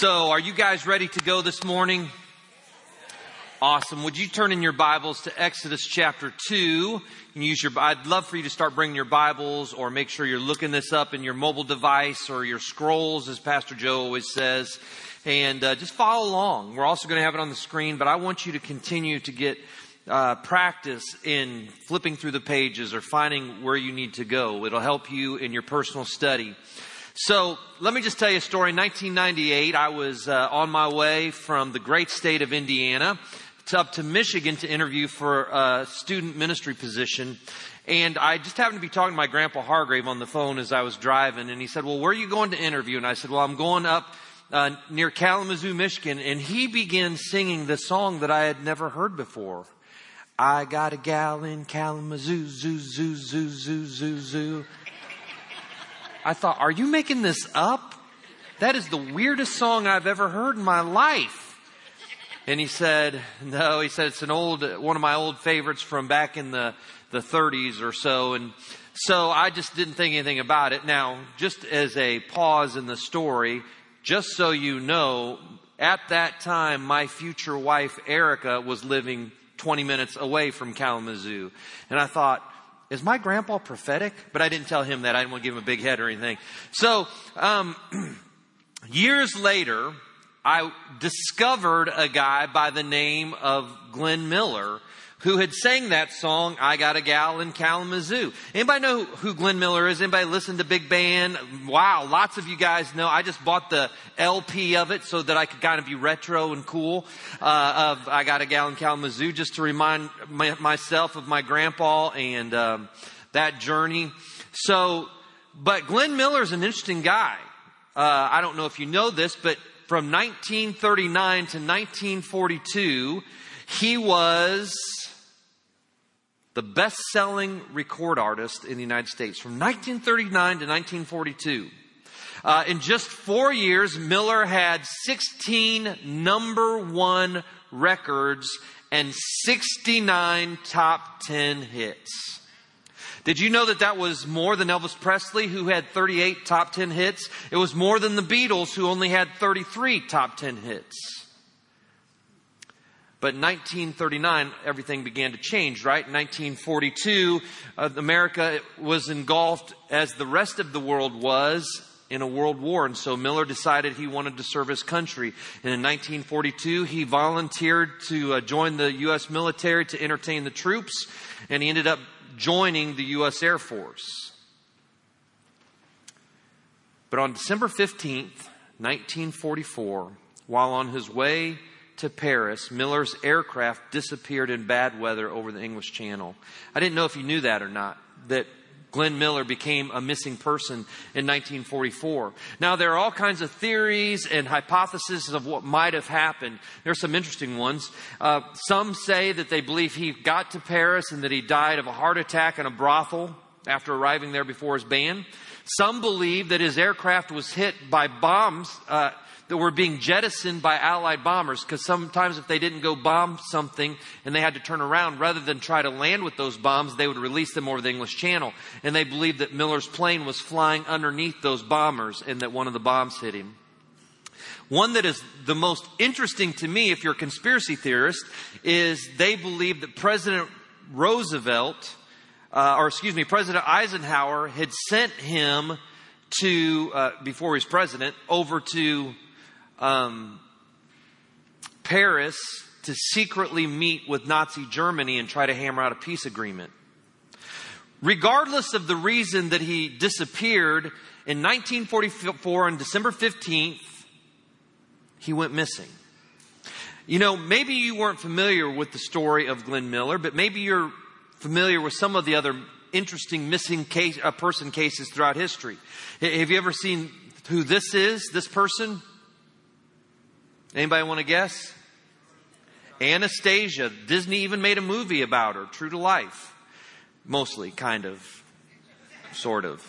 So, are you guys ready to go this morning? Awesome. Would you turn in your Bibles to Exodus chapter 2? You can use your, I'd love for you to start bringing your Bibles or make sure you're looking this up in your mobile device or your scrolls, as Pastor Joe always says. And uh, just follow along. We're also going to have it on the screen, but I want you to continue to get uh, practice in flipping through the pages or finding where you need to go. It'll help you in your personal study. So let me just tell you a story. In 1998, I was uh, on my way from the great state of Indiana to up to Michigan to interview for a student ministry position. And I just happened to be talking to my grandpa Hargrave on the phone as I was driving. And he said, well, where are you going to interview? And I said, well, I'm going up uh, near Kalamazoo, Michigan. And he began singing the song that I had never heard before. I got a gal in Kalamazoo, zoo, zoo, zoo, zoo, zoo, zoo. I thought, are you making this up? That is the weirdest song I've ever heard in my life. And he said, no, he said, it's an old, one of my old favorites from back in the, the 30s or so. And so I just didn't think anything about it. Now, just as a pause in the story, just so you know, at that time, my future wife, Erica, was living 20 minutes away from Kalamazoo. And I thought, is my grandpa prophetic? But I didn't tell him that. I didn't want to give him a big head or anything. So, um, years later, I discovered a guy by the name of Glenn Miller who had sang that song, I Got a Gal in Kalamazoo. Anybody know who Glenn Miller is? Anybody listen to Big Band? Wow, lots of you guys know. I just bought the LP of it so that I could kind of be retro and cool, uh, of I Got a Gal in Kalamazoo just to remind my, myself of my grandpa and, um, that journey. So, but Glenn Miller is an interesting guy. Uh, I don't know if you know this, but from 1939 to 1942, he was the best selling record artist in the United States from 1939 to 1942. Uh, in just four years, Miller had 16 number one records and 69 top 10 hits. Did you know that that was more than Elvis Presley, who had 38 top 10 hits? It was more than the Beatles, who only had 33 top 10 hits. But in 1939, everything began to change, right? In 1942, uh, America was engulfed, as the rest of the world was, in a world war. And so Miller decided he wanted to serve his country. And in 1942, he volunteered to uh, join the U.S. military to entertain the troops. And he ended up joining the U.S. Air Force. But on December 15th, 1944, while on his way to Paris, Miller's aircraft disappeared in bad weather over the English Channel. I didn't know if you knew that or not, that Glenn Miller became a missing person in 1944. Now, there are all kinds of theories and hypotheses of what might have happened. There are some interesting ones. Uh, some say that they believe he got to Paris and that he died of a heart attack in a brothel after arriving there before his band. Some believe that his aircraft was hit by bombs. Uh, that were being jettisoned by Allied bombers because sometimes if they didn't go bomb something and they had to turn around, rather than try to land with those bombs, they would release them over the English Channel. And they believed that Miller's plane was flying underneath those bombers and that one of the bombs hit him. One that is the most interesting to me, if you're a conspiracy theorist, is they believe that President Roosevelt, uh, or excuse me, President Eisenhower had sent him to, uh, before he was president, over to um, Paris to secretly meet with Nazi Germany and try to hammer out a peace agreement. Regardless of the reason that he disappeared, in 1944 on December 15th, he went missing. You know, maybe you weren't familiar with the story of Glenn Miller, but maybe you're familiar with some of the other interesting missing case, uh, person cases throughout history. Have you ever seen who this is, this person? Anybody want to guess? Anastasia. Disney even made a movie about her, true to life. Mostly, kind of, sort of.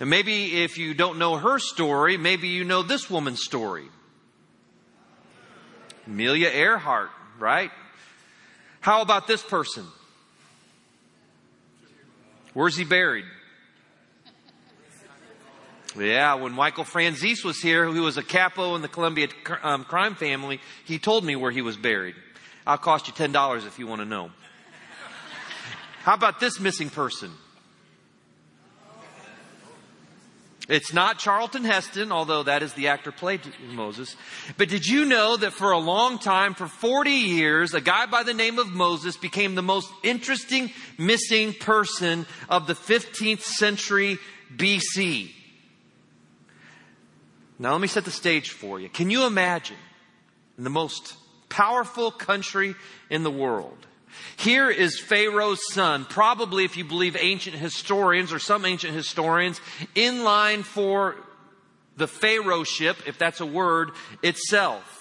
And maybe if you don't know her story, maybe you know this woman's story. Amelia Earhart, right? How about this person? Where's he buried? Yeah, when Michael Franzese was here, who was a capo in the Colombo um, crime family, he told me where he was buried. I'll cost you $10 if you want to know. How about this missing person? It's not Charlton Heston, although that is the actor played Moses. But did you know that for a long time, for 40 years, a guy by the name of Moses became the most interesting missing person of the 15th century BC? Now let me set the stage for you. Can you imagine in the most powerful country in the world, here is Pharaoh's son, probably if you believe ancient historians or some ancient historians, in line for the Pharaohship, if that's a word, itself.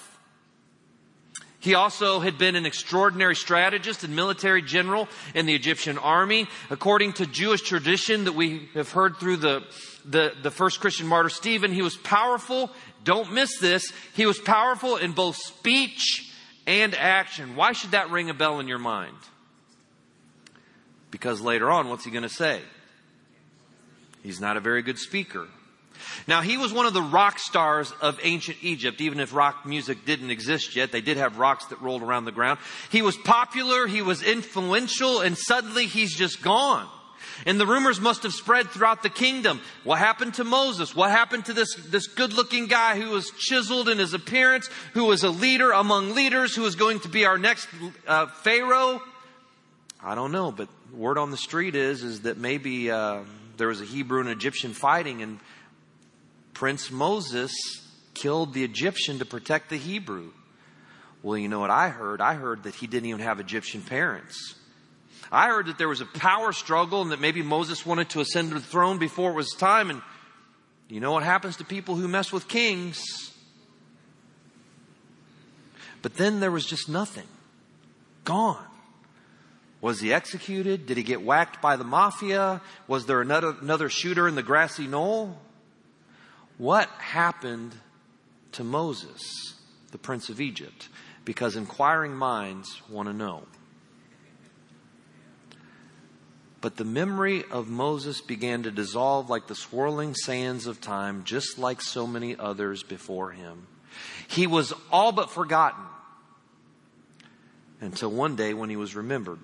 He also had been an extraordinary strategist and military general in the Egyptian army. According to Jewish tradition that we have heard through the, the, the first Christian martyr Stephen, he was powerful. Don't miss this. He was powerful in both speech and action. Why should that ring a bell in your mind? Because later on, what's he going to say? He's not a very good speaker. Now, he was one of the rock stars of ancient Egypt, even if rock music didn't exist yet. They did have rocks that rolled around the ground. He was popular, he was influential, and suddenly he's just gone. And the rumors must have spread throughout the kingdom. What happened to Moses? What happened to this, this good looking guy who was chiseled in his appearance, who was a leader among leaders, who was going to be our next uh, Pharaoh? I don't know, but word on the street is, is that maybe uh, there was a Hebrew and Egyptian fighting and Prince Moses killed the Egyptian to protect the Hebrew. Well, you know what I heard? I heard that he didn't even have Egyptian parents. I heard that there was a power struggle and that maybe Moses wanted to ascend to the throne before it was time. And you know what happens to people who mess with kings? But then there was just nothing. Gone. Was he executed? Did he get whacked by the mafia? Was there another, another shooter in the grassy knoll? What happened to Moses, the prince of Egypt? Because inquiring minds want to know. But the memory of Moses began to dissolve like the swirling sands of time, just like so many others before him. He was all but forgotten until one day when he was remembered.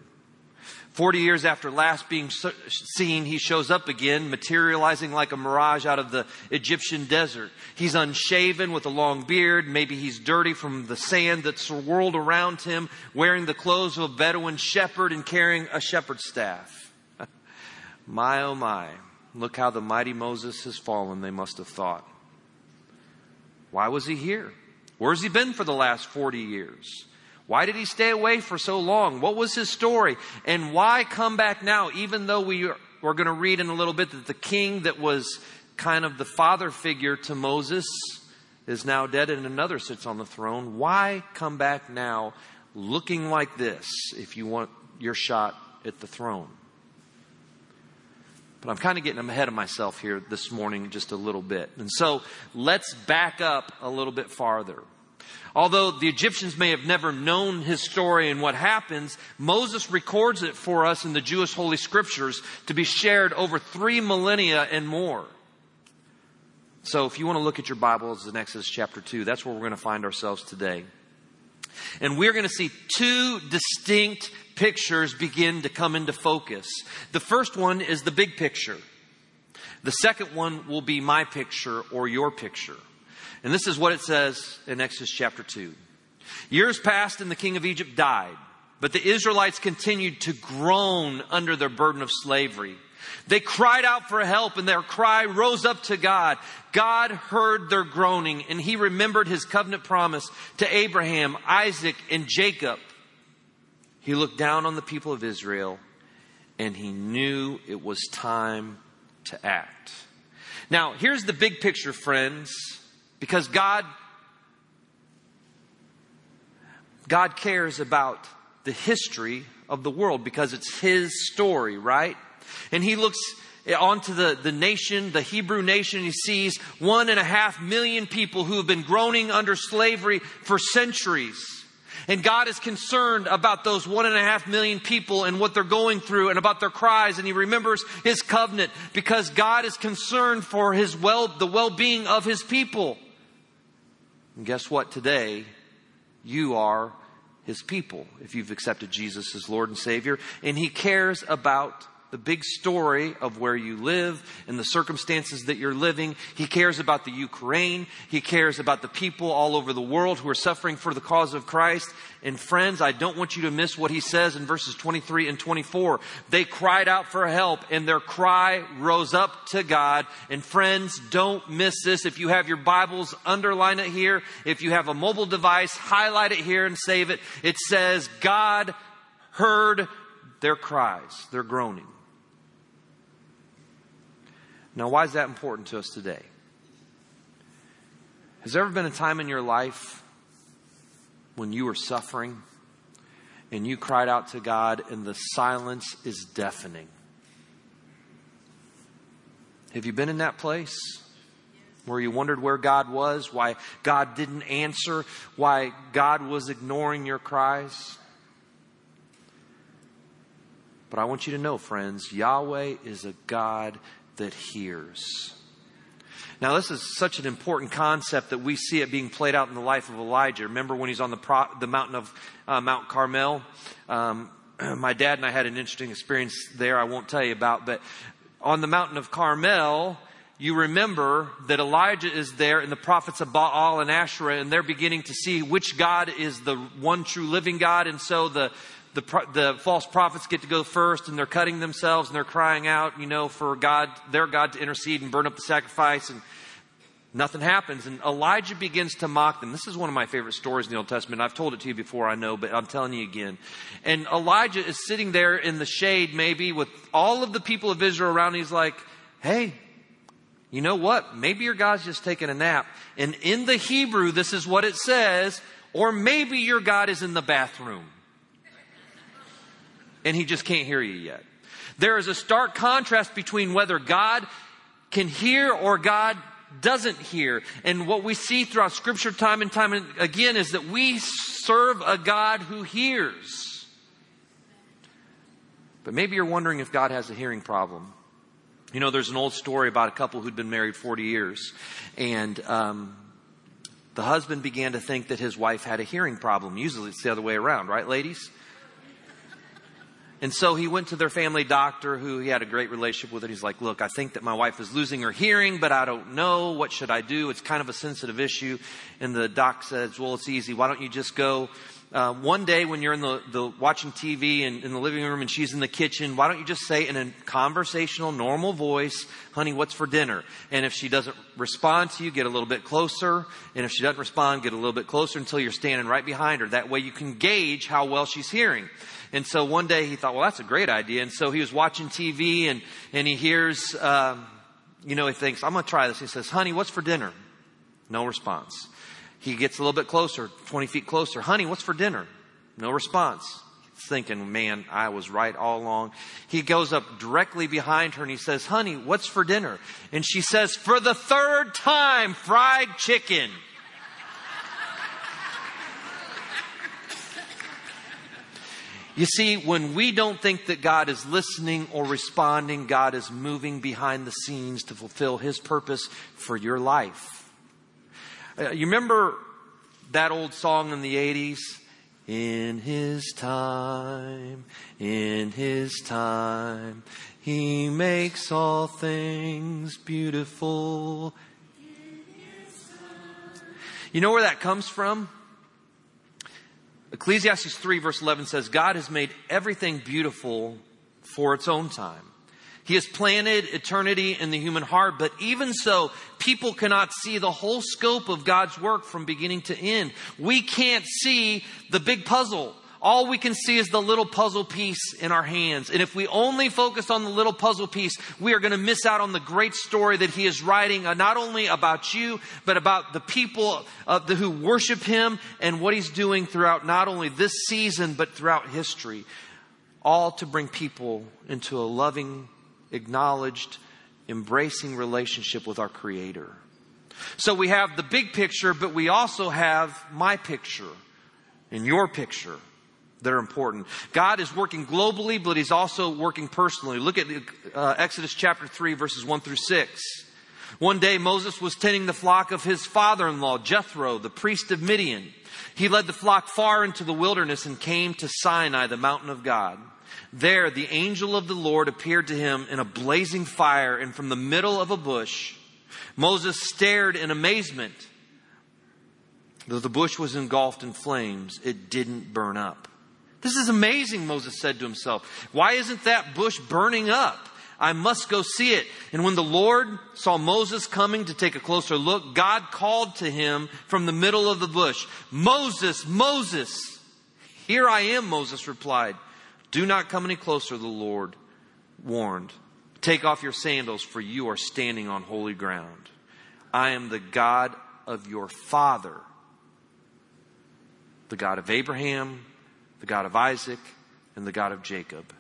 Forty years after last being seen, he shows up again, materializing like a mirage out of the Egyptian desert. He's unshaven with a long beard. Maybe he's dirty from the sand that's swirled around him, wearing the clothes of a Bedouin shepherd and carrying a shepherd's staff. My oh my, look how the mighty Moses has fallen, they must have thought. Why was he here? Where's he been for the last 40 years? Why did he stay away for so long? What was his story? And why come back now, even though we are, we're going to read in a little bit that the king that was kind of the father figure to Moses is now dead and another sits on the throne. Why come back now looking like this if you want your shot at the throne? But I'm kind of getting ahead of myself here this morning just a little bit. And so let's back up a little bit farther. Although the Egyptians may have never known his story and what happens, Moses records it for us in the Jewish Holy Scriptures to be shared over three millennia and more. So if you want to look at your Bibles in Exodus chapter 2, that's where we're going to find ourselves today. And we're going to see two distinct pictures begin to come into focus. The first one is the big picture. The second one will be my picture or your picture. And this is what it says in Exodus chapter 2. Years passed and the king of Egypt died, but the Israelites continued to groan under their burden of slavery. They cried out for help and their cry rose up to God. God heard their groaning and he remembered his covenant promise to Abraham, Isaac, and Jacob. He looked down on the people of Israel and he knew it was time to act. Now, here's the big picture, friends, because God God cares about the history of the world because it's his story, right? And he looks onto the, the nation, the Hebrew nation, and he sees one and a half million people who have been groaning under slavery for centuries. And God is concerned about those one and a half million people and what they're going through and about their cries. And He remembers His covenant because God is concerned for His well, the well-being of His people. And guess what? Today, you are His people if you've accepted Jesus as Lord and Savior. And He cares about the big story of where you live and the circumstances that you're living. He cares about the Ukraine. He cares about the people all over the world who are suffering for the cause of Christ. And friends, I don't want you to miss what he says in verses 23 and 24. They cried out for help and their cry rose up to God. And friends, don't miss this. If you have your Bibles, underline it here. If you have a mobile device, highlight it here and save it. It says, God heard their cries, their groaning. Now, why is that important to us today? Has there ever been a time in your life when you were suffering and you cried out to God and the silence is deafening? Have you been in that place where you wondered where God was, why God didn't answer, why God was ignoring your cries? But I want you to know, friends, Yahweh is a God that hears. Now, this is such an important concept that we see it being played out in the life of Elijah. Remember when he's on the, pro, the mountain of uh, Mount Carmel? Um, my dad and I had an interesting experience there I won't tell you about, but on the mountain of Carmel, you remember that Elijah is there and the prophets of Baal and Asherah, and they're beginning to see which God is the one true living God. And so the, the, the false prophets get to go first and they're cutting themselves and they're crying out, you know, for God, their God to intercede and burn up the sacrifice and nothing happens. And Elijah begins to mock them. This is one of my favorite stories in the Old Testament. I've told it to you before, I know, but I'm telling you again. And Elijah is sitting there in the shade, maybe, with all of the people of Israel around. He's like, hey, you know what? Maybe your God's just taking a nap. And in the Hebrew, this is what it says, or maybe your God is in the bathroom and he just can't hear you yet. There is a stark contrast between whether God can hear or God doesn't hear. And what we see throughout scripture time and time again is that we serve a God who hears. But maybe you're wondering if God has a hearing problem. You know, there's an old story about a couple who'd been married 40 years, and um, the husband began to think that his wife had a hearing problem. Usually it's the other way around, right, ladies? And so he went to their family doctor who he had a great relationship with. And he's like, look, I think that my wife is losing her hearing, but I don't know. What should I do? It's kind of a sensitive issue. And the doc says, well, it's easy. Why don't you just go uh, one day when you're in the, the watching TV and in the living room and she's in the kitchen, why don't you just say in a conversational, normal voice, honey, what's for dinner? And if she doesn't respond to you, get a little bit closer. And if she doesn't respond, get a little bit closer until you're standing right behind her. That way you can gauge how well she's hearing. And so one day he thought, well, that's a great idea. And so he was watching TV and, and he hears, um, you know, he thinks, I'm going to try this. He says, honey, what's for dinner? No response. He gets a little bit closer, 20 feet closer. Honey, what's for dinner? No response. Thinking, man, I was right all along. He goes up directly behind her and he says, honey, what's for dinner? And she says, for the third time, fried chicken. You see, when we don't think that God is listening or responding, God is moving behind the scenes to fulfill His purpose for your life. Uh, you remember that old song in the 80s? In His time, in His time, He makes all things beautiful. You know where that comes from? Ecclesiastes 3 verse 11 says, God has made everything beautiful for its own time. He has planted eternity in the human heart, but even so, people cannot see the whole scope of God's work from beginning to end. We can't see the big puzzle all we can see is the little puzzle piece in our hands. And if we only focus on the little puzzle piece, we are going to miss out on the great story that he is writing, uh, not only about you, but about the people the, who worship him and what he's doing throughout not only this season, but throughout history. All to bring people into a loving, acknowledged, embracing relationship with our Creator. So we have the big picture, but we also have my picture and your picture that are important. God is working globally, but He's also working personally. Look at uh, Exodus chapter 3, verses 1 through 6. One day Moses was tending the flock of his father-in-law, Jethro, the priest of Midian. He led the flock far into the wilderness and came to Sinai, the mountain of God. There, the angel of the Lord appeared to him in a blazing fire and from the middle of a bush. Moses stared in amazement. Though the bush was engulfed in flames, it didn't burn up. This is amazing, Moses said to himself. Why isn't that bush burning up? I must go see it. And when the Lord saw Moses coming to take a closer look, God called to him from the middle of the bush, Moses, Moses. Here I am, Moses replied. Do not come any closer, the Lord warned. Take off your sandals, for you are standing on holy ground. I am the God of your father, the God of Abraham, the God of Isaac, and the God of Jacob.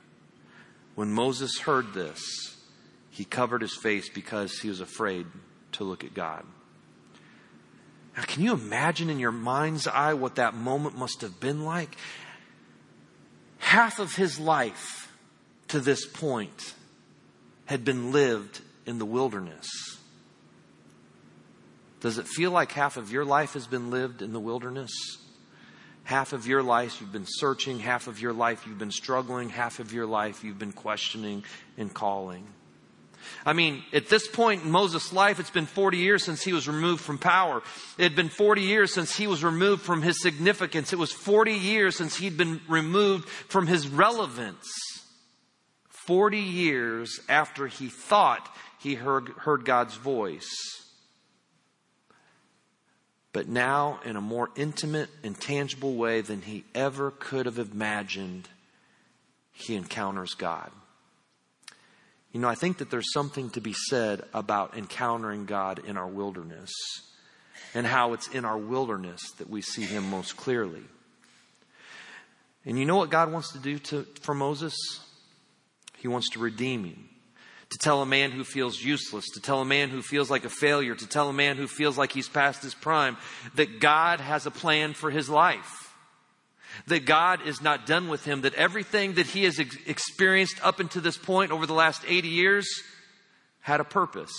When Moses heard this, he covered his face because he was afraid to look at God. Now, can you imagine in your mind's eye what that moment must have been like? Half of his life to this point had been lived in the wilderness. Does it feel like half of your life has been lived in the wilderness? Half of your life you've been searching, half of your life you've been struggling, half of your life you've been questioning and calling. I mean, at this point in Moses' life, it's been 40 years since he was removed from power. It had been 40 years since he was removed from his significance. It was 40 years since he'd been removed from his relevance. 40 years after he thought he heard, heard God's voice. But now, in a more intimate and tangible way than he ever could have imagined, he encounters God. You know, I think that there's something to be said about encountering God in our wilderness and how it's in our wilderness that we see him most clearly. And you know what God wants to do to, for Moses? He wants to redeem him to tell a man who feels useless, to tell a man who feels like a failure, to tell a man who feels like he's past his prime, that God has a plan for his life. That God is not done with him, that everything that he has ex- experienced up until this point over the last 80 years had a purpose.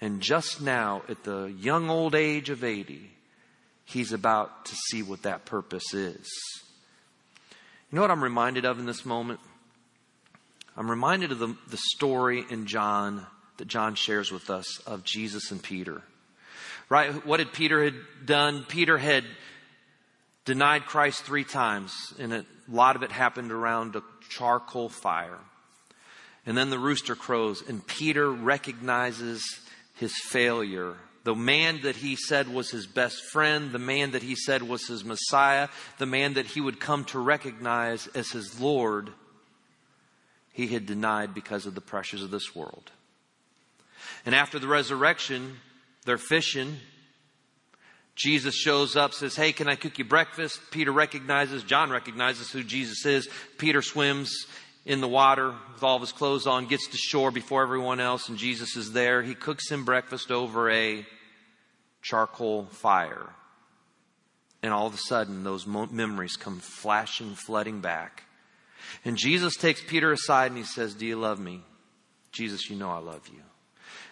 And just now, at the young old age of 80, he's about to see what that purpose is. You know what I'm reminded of in this moment? I'm reminded of the, the story in John that John shares with us of Jesus and Peter. Right? What had Peter had done? Peter had denied Christ three times, and a lot of it happened around a charcoal fire. And then the rooster crows, and Peter recognizes his failure. The man that he said was his best friend, the man that he said was his Messiah, the man that he would come to recognize as his Lord he had denied because of the pressures of this world. And after the resurrection, they're fishing. Jesus shows up, says, Hey, can I cook you breakfast? Peter recognizes, John recognizes who Jesus is. Peter swims in the water with all of his clothes on, gets to shore before everyone else, and Jesus is there. He cooks him breakfast over a charcoal fire. And all of a sudden, those memories come flashing, flooding back. And Jesus takes Peter aside and he says, Do you love me? Jesus, you know I love you.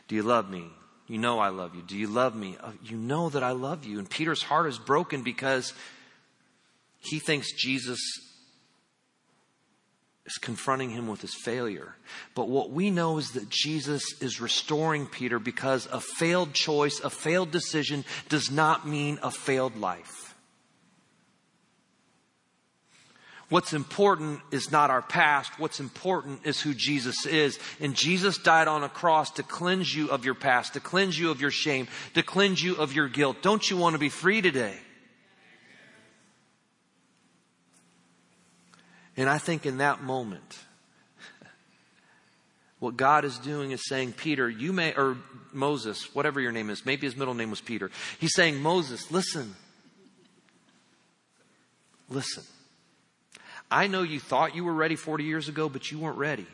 Do you love me? You know I love you. Do you love me? Oh, you know that I love you. And Peter's heart is broken because he thinks Jesus is confronting him with his failure. But what we know is that Jesus is restoring Peter because a failed choice, a failed decision does not mean a failed life. What's important is not our past. What's important is who Jesus is. And Jesus died on a cross to cleanse you of your past, to cleanse you of your shame, to cleanse you of your guilt. Don't you want to be free today? And I think in that moment, what God is doing is saying, Peter, you may, or Moses, whatever your name is, maybe his middle name was Peter. He's saying, Moses, listen. Listen. I know you thought you were ready 40 years ago, but you weren't ready.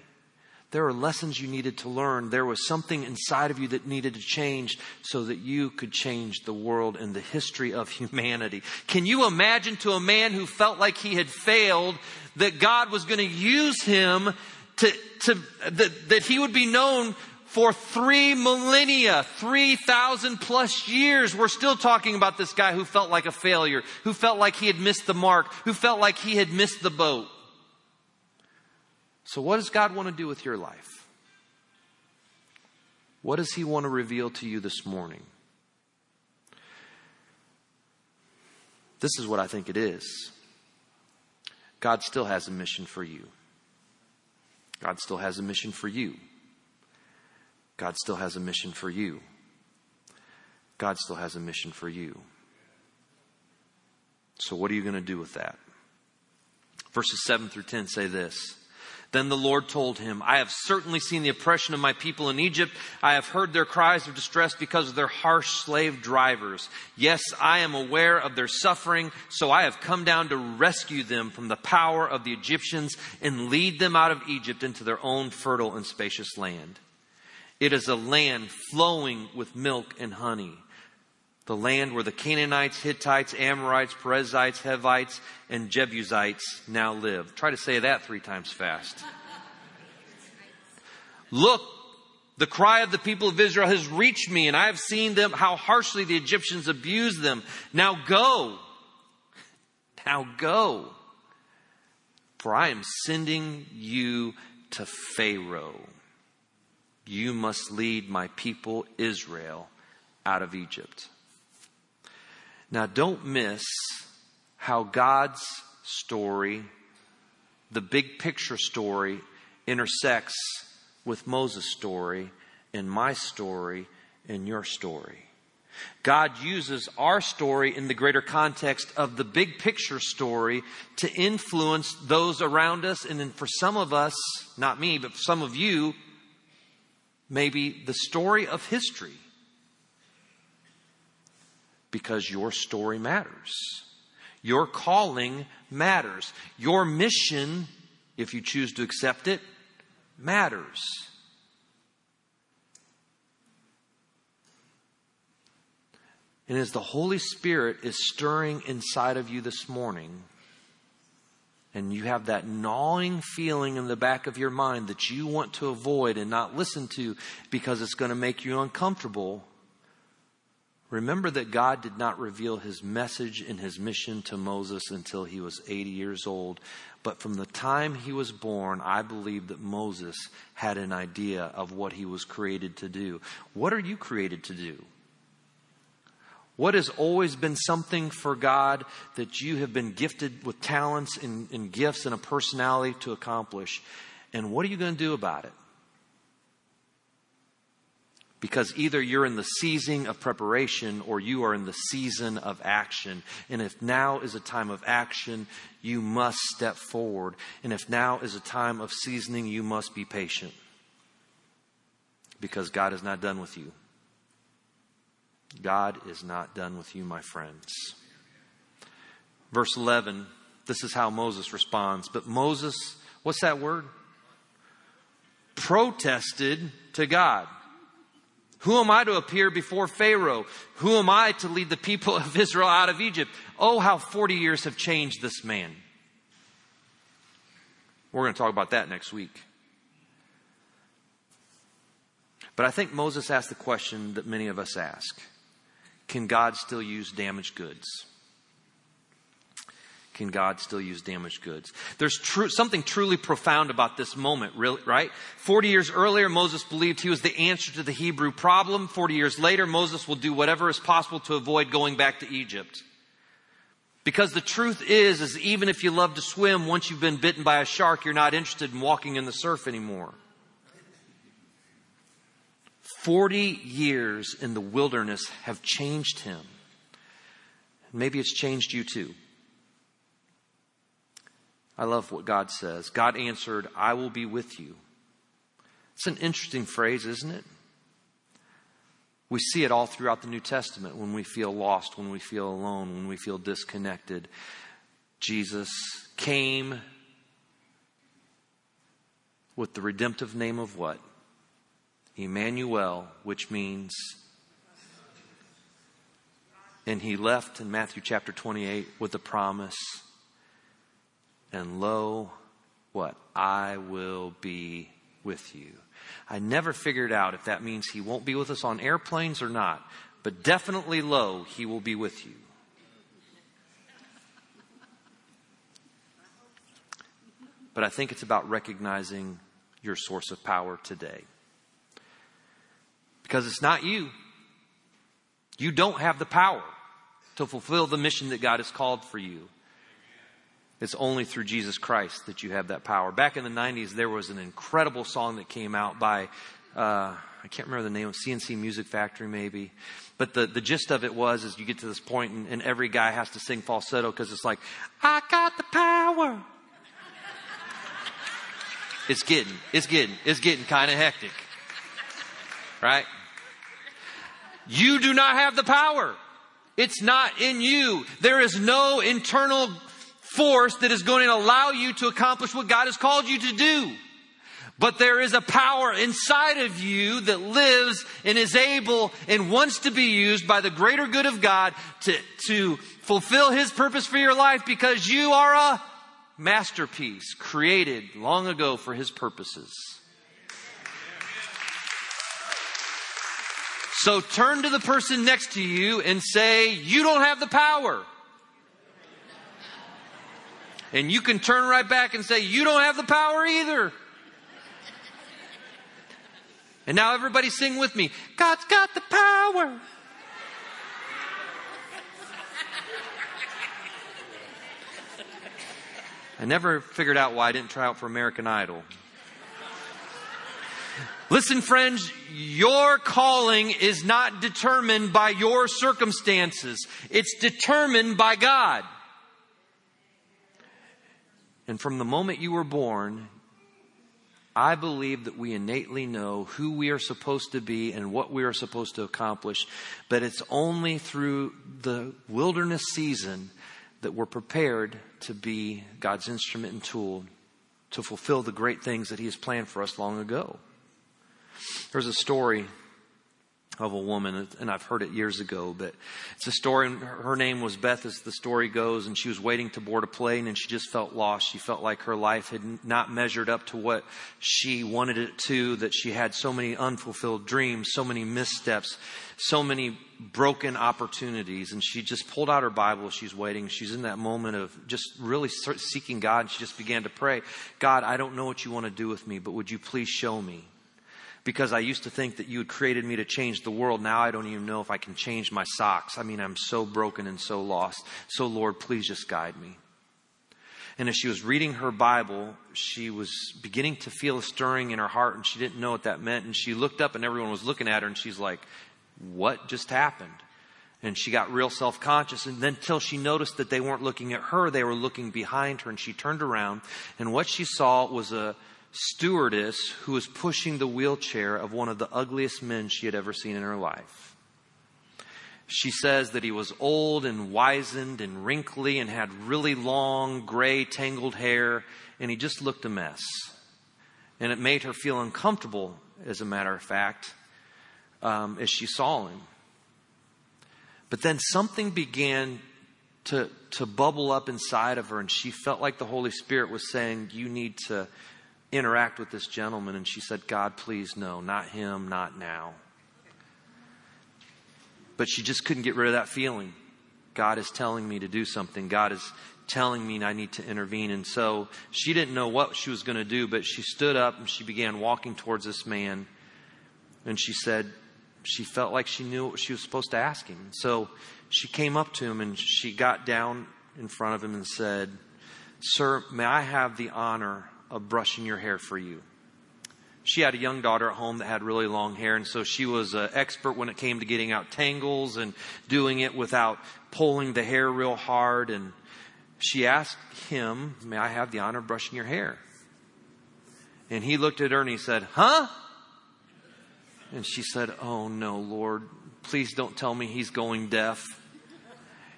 There are lessons you needed to learn. There was something inside of you that needed to change so that you could change the world and the history of humanity. Can you imagine to a man who felt like he had failed that God was going to use him to, to that, that he would be known for three millennia, 3,000 plus years, we're still talking about this guy who felt like a failure, who felt like he had missed the mark, who felt like he had missed the boat. So, what does God want to do with your life? What does He want to reveal to you this morning? This is what I think it is. God still has a mission for you. God still has a mission for you. God still has a mission for you. God still has a mission for you. So, what are you going to do with that? Verses 7 through 10 say this. Then the Lord told him, I have certainly seen the oppression of my people in Egypt. I have heard their cries of distress because of their harsh slave drivers. Yes, I am aware of their suffering, so I have come down to rescue them from the power of the Egyptians and lead them out of Egypt into their own fertile and spacious land. It is a land flowing with milk and honey. The land where the Canaanites, Hittites, Amorites, Perizzites, Hevites, and Jebusites now live. Try to say that three times fast. Look, the cry of the people of Israel has reached me, and I have seen them, how harshly the Egyptians abuse them. Now go. Now go. For I am sending you to Pharaoh you must lead my people Israel out of Egypt. Now, don't miss how God's story, the big picture story, intersects with Moses' story and my story and your story. God uses our story in the greater context of the big picture story to influence those around us. And then for some of us, not me, but some of you, maybe the story of history because your story matters. Your calling matters. Your mission, if you choose to accept it, matters. And as the Holy Spirit is stirring inside of you this morning, and you have that gnawing feeling in the back of your mind that you want to avoid and not listen to because it's going to make you uncomfortable, remember that God did not reveal his message and his mission to Moses until he was 80 years old. But from the time he was born, I believe that Moses had an idea of what he was created to do. What are you created to do? What has always been something for God that you have been gifted with talents and, and gifts and a personality to accomplish? And what are you going to do about it? Because either you're in the season of preparation or you are in the season of action. And if now is a time of action, you must step forward. And if now is a time of seasoning, you must be patient. Because God is not done with you. God is not done with you, my friends. Verse 11, this is how Moses responds. But Moses, what's that word? Protested to God. Who am I to appear before Pharaoh? Who am I to lead the people of Israel out of Egypt? Oh, how 40 years have changed this man. We're going to talk about that next week. But I think Moses asked the question that many of us ask can God still use damaged goods? Can God still use damaged goods? There's something truly profound about this moment, really, right? 40 years earlier, Moses believed he was the answer to the Hebrew problem. 40 years later, Moses will do whatever is possible to avoid going back to Egypt. Because the truth is, is even if you love to swim, once you've been bitten by a shark, you're not interested in walking in the surf anymore. 40 years in the wilderness have changed him. Maybe it's changed you too. I love what God says. God answered, I will be with you. It's an interesting phrase, isn't it? We see it all throughout the New Testament when we feel lost, when we feel alone, when we feel disconnected. Jesus came with the redemptive name of what? Emmanuel, which means. And he left in Matthew chapter 28 with the promise, and lo, what? I will be with you. I never figured out if that means he won't be with us on airplanes or not, but definitely lo, he will be with you. But I think it's about recognizing your source of power today. Because it's not you. You don't have the power to fulfill the mission that God has called for you. It's only through Jesus Christ that you have that power. Back in the 90s, there was an incredible song that came out by, uh, I can't remember the name of C+C Music Factory, maybe. But the, the gist of it was, is you get to this point and, and every guy has to sing falsetto because it's like, I got the power. it's getting, it's getting, it's getting kind of hectic. Right? You do not have the power. It's not in you. There is no internal force that is going to allow you to accomplish what God has called you to do. But there is a power inside of you that lives and is able and wants to be used by the greater good of God to, to fulfill His purpose for your life because you are a masterpiece created long ago for His purposes. So turn to the person next to you and say, You don't have the power. And you can turn right back and say, You don't have the power either. And now everybody sing with me God's got the power. I never figured out why I didn't try out for American Idol. Listen, friends, your calling is not determined by your circumstances. It's determined by God. And from the moment you were born, I believe that we innately know who we are supposed to be and what we are supposed to accomplish, but it's only through the wilderness season that we're prepared to be God's instrument and tool to fulfill the great things that He has planned for us long ago. There's a story of a woman, and I've heard it years ago, but it's a story. Her name was Beth, as the story goes, and she was waiting to board a plane, and she just felt lost. She felt like her life had not measured up to what she wanted it to, that she had so many unfulfilled dreams, so many missteps, so many broken opportunities. And she just pulled out her Bible. She's waiting. She's in that moment of just really seeking God, and she just began to pray God, I don't know what you want to do with me, but would you please show me? Because I used to think that you had created me to change the world. Now I don't even know if I can change my socks. I mean, I'm so broken and so lost. So, Lord, please just guide me. And as she was reading her Bible, she was beginning to feel a stirring in her heart, and she didn't know what that meant. And she looked up, and everyone was looking at her, and she's like, What just happened? And she got real self conscious. And then, till she noticed that they weren't looking at her, they were looking behind her. And she turned around, and what she saw was a stewardess who was pushing the wheelchair of one of the ugliest men she had ever seen in her life. She says that he was old and wizened and wrinkly and had really long, gray, tangled hair, and he just looked a mess. And it made her feel uncomfortable, as a matter of fact, um, as she saw him. But then something began to, to bubble up inside of her, and she felt like the Holy Spirit was saying, You need to interact with this gentleman, and she said, God, please, no, not him, not now. But she just couldn't get rid of that feeling. God is telling me to do something. God is telling me I need to intervene. And so she didn't know what she was going to do, but she stood up and she began walking towards this man. And she said she felt like she knew what she was supposed to ask him. So she came up to him and she got down in front of him and said, Sir, may I have the honor of brushing your hair for you. She had a young daughter at home that had really long hair, and so she was an expert when it came to getting out tangles and doing it without pulling the hair real hard. And she asked him, May I have the honor of brushing your hair? And he looked at her and he said, Huh? And she said, Oh no, Lord, please don't tell me he's going deaf.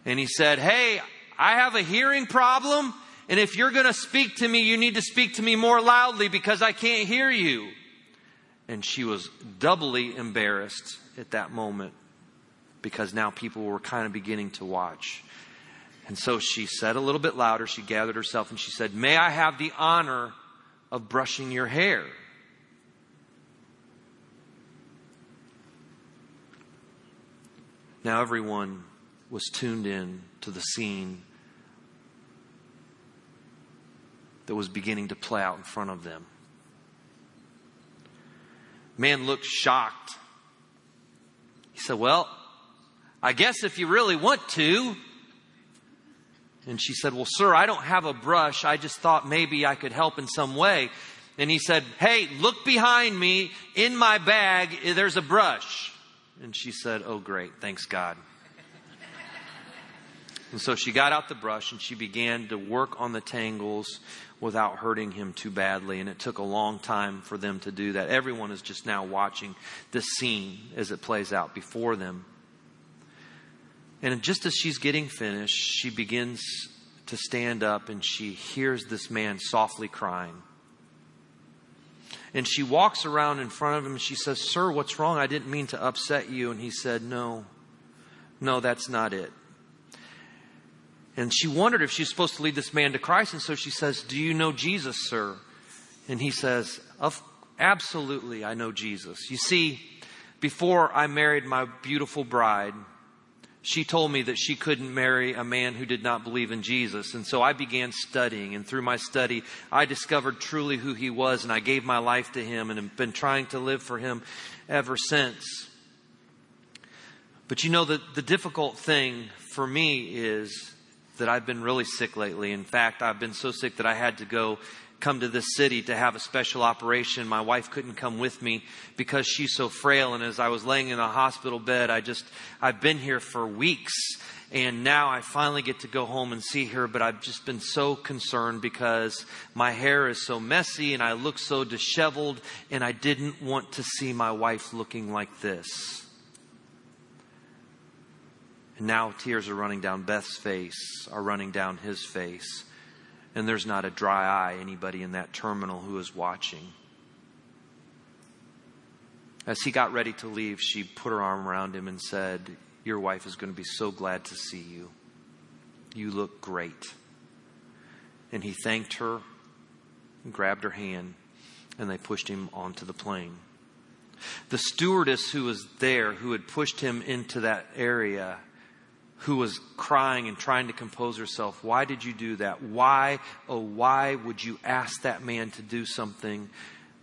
And he said, Hey, I have a hearing problem And if you're going to speak to me, you need to speak to me more loudly because I can't hear you. And she was doubly embarrassed at that moment because now people were kind of beginning to watch. And so she said a little bit louder, she gathered herself and she said, May I have the honor of brushing your hair? Now everyone was tuned in to the scene that was beginning to play out in front of them. Man looked shocked. He said, Well, I guess if you really want to. And she said, Well, sir, I don't have a brush. I just thought maybe I could help in some way. And he said, Hey, look behind me. In my bag, eh, there's a brush. And she said, Oh, great. Thanks, God. And so she got out the brush and she began to work on the tangles without hurting him too badly. And it took a long time for them to do that. Everyone is just now watching the scene as it plays out before them. And just as she's getting finished, she begins to stand up and she hears this man softly crying. And she walks around in front of him and she says, Sir, what's wrong? I didn't mean to upset you. And he said, No, no, that's not it. And she wondered if she's supposed to lead this man to Christ. And so she says, Do you know Jesus, sir? And he says, Absolutely, I know Jesus. You see, before I married my beautiful bride, she told me that she couldn't marry a man who did not believe in Jesus. And so I began studying. And through my study, I discovered truly who he was. And I gave my life to him and have been trying to live for him ever since. But you know, the, the difficult thing for me is that I've been really sick lately. In fact, I've been so sick that I had to go come to this city to have a special operation. My wife couldn't come with me because she's so frail. And as I was laying in a hospital bed, I just, I've been here for weeks. And now I finally get to go home and see her, but I've just been so concerned because my hair is so messy and I look so disheveled and I didn't want to see my wife looking like this. And now tears are running down Beth's face, are running down his face. And there's not a dry eye, anybody in that terminal who is watching. As he got ready to leave, she put her arm around him and said, Your wife is going to be so glad to see you. You look great. And he thanked her and grabbed her hand, and they pushed him onto the plane. The stewardess who was there, who had pushed him into that area, who was crying and trying to compose herself. Why did you do that? Why, oh, why would you ask that man to do something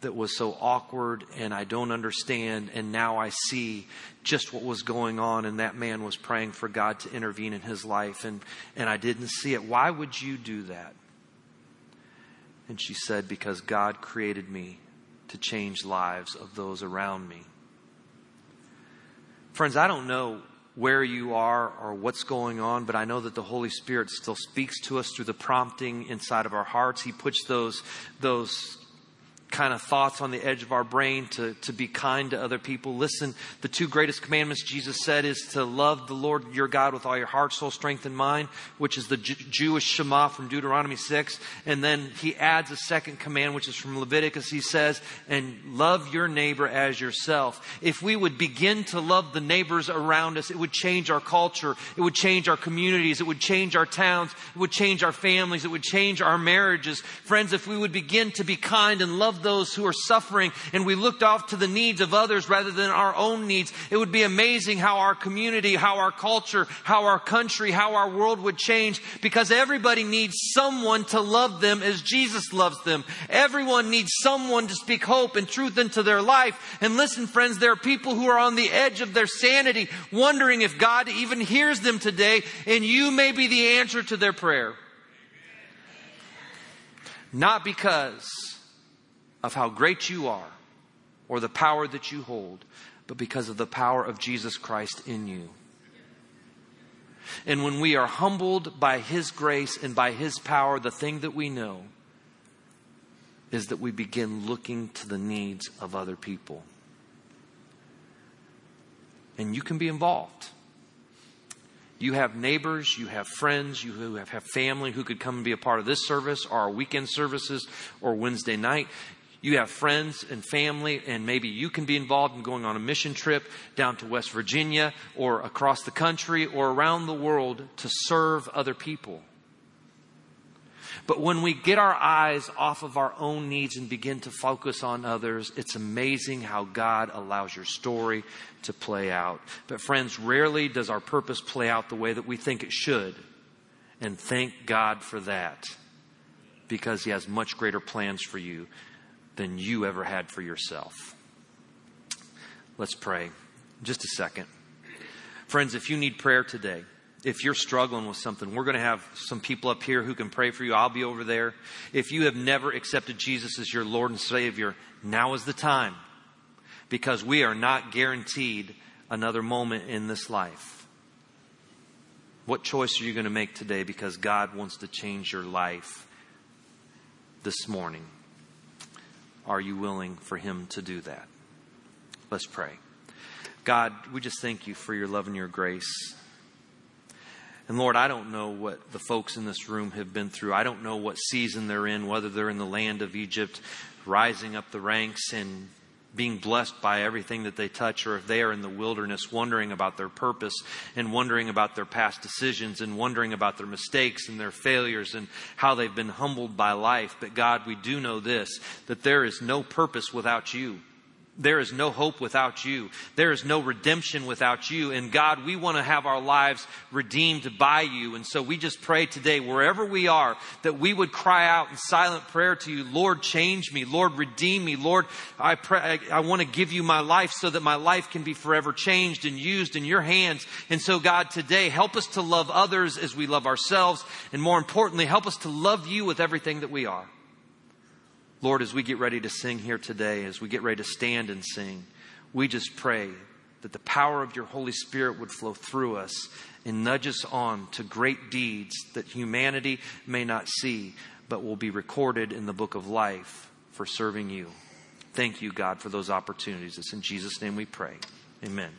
that was so awkward and I don't understand? And now I see just what was going on, and that man was praying for God to intervene in his life, and, and I didn't see it. Why would you do that? And she said, Because God created me to change lives of those around me. Friends, I don't know where you are or what's going on, but I know that the Holy Spirit still speaks to us through the prompting inside of our hearts. He puts those, those kind of thoughts on the edge of our brain to, to be kind to other people. Listen, the two greatest commandments Jesus said is to love the Lord your God with all your heart, soul, strength, and mind, which is the J- Jewish Shema from Deuteronomy 6. And then he adds a second command, which is from Leviticus. He says, and love your neighbor as yourself. If we would begin to love the neighbors around us, it would change our culture. It would change our communities. It would change our towns. It would change our families. It would change our marriages. Friends, if we would begin to be kind and love those who are suffering and we looked off to the needs of others rather than our own needs, it would be amazing how our community, how our culture, how our country, how our world would change because everybody needs someone to love them as Jesus loves them. Everyone needs someone to speak hope and truth into their life. And listen, friends, there are people who are on the edge of their sanity, wondering if God even hears them today, and you may be the answer to their prayer. Not because of how great you are or the power that you hold, but because of the power of Jesus Christ in you. And when we are humbled by His grace and by His power, the thing that we know is that we begin looking to the needs of other people. And you can be involved. You have neighbors, you have friends, you have, have family who could come and be a part of this service or our weekend services or Wednesday night. You have friends and family, and maybe you can be involved in going on a mission trip down to West Virginia or across the country or around the world to serve other people. But when we get our eyes off of our own needs and begin to focus on others, it's amazing how God allows your story to play out. But friends, rarely does our purpose play out the way that we think it should. And thank God for that because He has much greater plans for you than you ever had for yourself. Let's pray. Just a second. Friends, if you need prayer today, if you're struggling with something, we're going to have some people up here who can pray for you. I'll be over there. If you have never accepted Jesus as your Lord and Savior, now is the time because we are not guaranteed another moment in this life. What choice are you going to make today because God wants to change your life this morning? Are you willing for Him to do that? Let's pray. God, we just thank you for your love and your grace. And Lord, I don't know what the folks in this room have been through. I don't know what season they're in, whether they're in the land of Egypt, rising up the ranks and being blessed by everything that they touch, or if they are in the wilderness wondering about their purpose and wondering about their past decisions and wondering about their mistakes and their failures and how they've been humbled by life. But God, we do know this that there is no purpose without you. There is no hope without you. There is no redemption without you. And God, we want to have our lives redeemed by you. And so we just pray today, wherever we are, that we would cry out in silent prayer to you, Lord, change me. Lord, redeem me. Lord, I pray, I, I want to give you my life so that my life can be forever changed and used in your hands. And so God, today, help us to love others as we love ourselves. And more importantly, help us to love you with everything that we are. Lord, as we get ready to sing here today, as we get ready to stand and sing, we just pray that the power of your Holy Spirit would flow through us and nudge us on to great deeds that humanity may not see, but will be recorded in the book of life for serving you. Thank you, God, for those opportunities. It's in Jesus' name we pray. Amen.